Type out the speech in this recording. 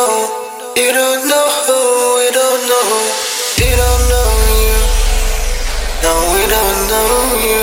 know, you don't know, We don't know, you don't know you. No, we don't know you.